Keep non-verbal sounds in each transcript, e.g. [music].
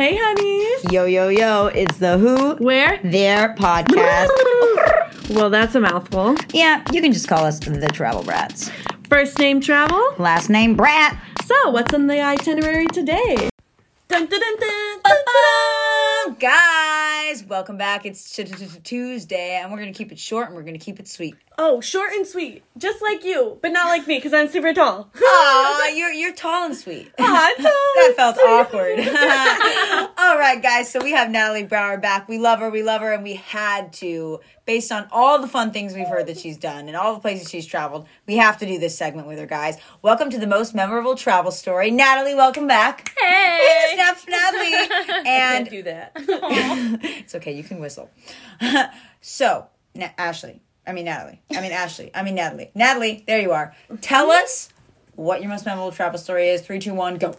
Hey, honeys. Yo, yo, yo, it's the Who, Where? Their podcast. [laughs] Well, that's a mouthful. yeah, you can just call us the Travel Brats. First name travel. Last name Brat. So, what's in the itinerary today? Dun, dun, dun, dun, dun, dun. Guys, welcome back. It's Tuesday, and we're going to keep it short and we're going to keep it sweet. Oh, short and sweet, just like you, but not like me because I'm super tall. Aw, [laughs] you're, you're tall and sweet. Aw, tall [laughs] that felt awkward. [laughs] all right, guys. So we have Natalie Brower back. We love her. We love her, and we had to, based on all the fun things we've heard that she's done and all the places she's traveled. We have to do this segment with her, guys. Welcome to the most memorable travel story, Natalie. Welcome back. Hey. Snaps, [laughs] Natalie. And Can't do that. [laughs] it's okay. You can whistle. [laughs] so, Na- Ashley. I mean Natalie. I mean Ashley. I mean Natalie. Natalie, there you are. Tell mm-hmm. us what your most memorable travel story is. Three, two, one, go.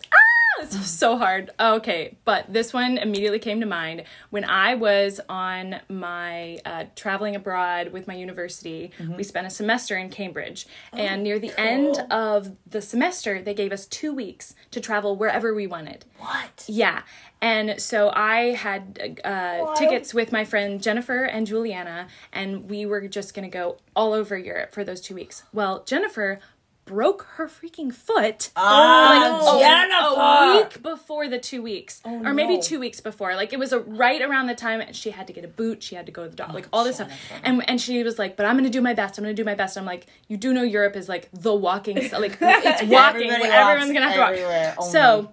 [laughs] It's so hard. Okay, but this one immediately came to mind when I was on my uh, traveling abroad with my university. We spent a semester in Cambridge, and near the end of the semester, they gave us two weeks to travel wherever we wanted. What? Yeah. And so I had uh, tickets with my friend Jennifer and Juliana, and we were just going to go all over Europe for those two weeks. Well, Jennifer broke her freaking foot Oh, like a, Jennifer. a week before the two weeks, or maybe two weeks before. Like it was a, right around the time she had to get a boot, she had to go to the doctor, like all this stuff. And and she was like, "But I'm gonna do my best. I'm gonna do my best." I'm like, "You do know Europe is like the walking, like [laughs] it's walking. Everybody Everyone's gonna have to everywhere, walk." only. So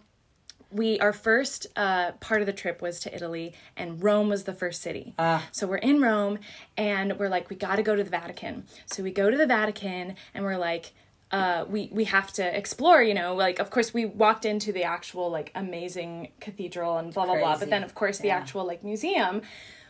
we our first uh, part of the trip was to Italy, and Rome was the first city. So we're in Rome, and we're like, we got to go to the Vatican. So we go to the Vatican, and we're like. Uh, we we have to explore, you know. Like, of course, we walked into the actual like amazing cathedral and blah blah blah. But then, of course, the actual like museum,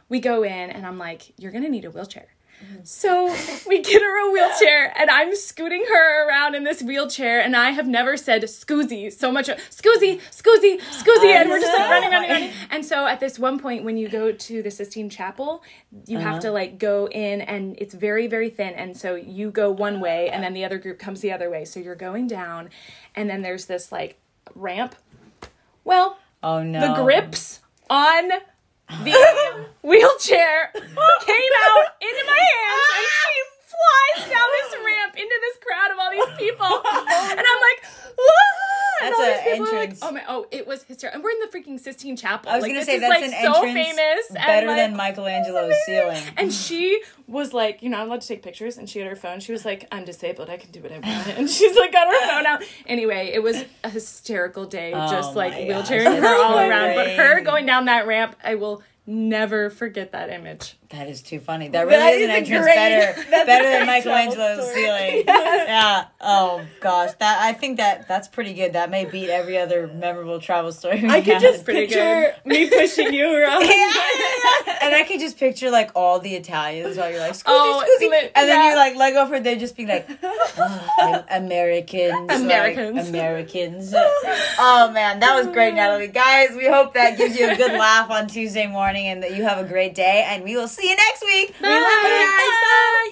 we go in, and I'm like, you're gonna need a wheelchair. Mm-hmm. So we get her a wheelchair, and I'm scooting her around in this wheelchair, and I have never said "scoozy" so much. "Scoozy, scoozy, scoozy," and we're just like running, running, running. And so at this one point, when you go to the Sistine Chapel, you have uh-huh. to like go in, and it's very, very thin, and so you go one way, and then the other group comes the other way. So you're going down, and then there's this like ramp. Well, Oh no. the grips on the [laughs] wheelchair came out into my hands and she flies down this ramp into this crowd of all these people [laughs] and! And That's all a these people are like oh my oh it was hysterical and we're in the freaking Sistine Chapel I was like gonna say is that's like an so entrance famous and, better like, than Michelangelo's ceiling. and she was like, you know, I'm allowed to take pictures. And she had her phone. She was like, I'm disabled. I can do what I want. And she's like, got her phone out. Anyway, it was a hysterical day, Oh just like wheelchairing her all [laughs] around. But her going down that ramp, I will never forget that image. That is too funny. That really That is an is a entrance great- better [laughs] better than Michelangelo's ceiling. Yeah. [laughs] Oh gosh. That I think that that's pretty good. That may beat every other memorable travel story. I could had. just pretty picture me pushing you [laughs] around. and I could just picture like all the Italians while you're like scoozy, Oh, lit- and then yeah. you like let go her. They just be like "Oh, [laughs] Americans, like, Americans. Americans. Oh man, that was great, Natalie. Guys, we hope that gives you a good [laughs] laugh on Tuesday morning, and that you have a great day. And we will see you next week. We love you guys. Bye.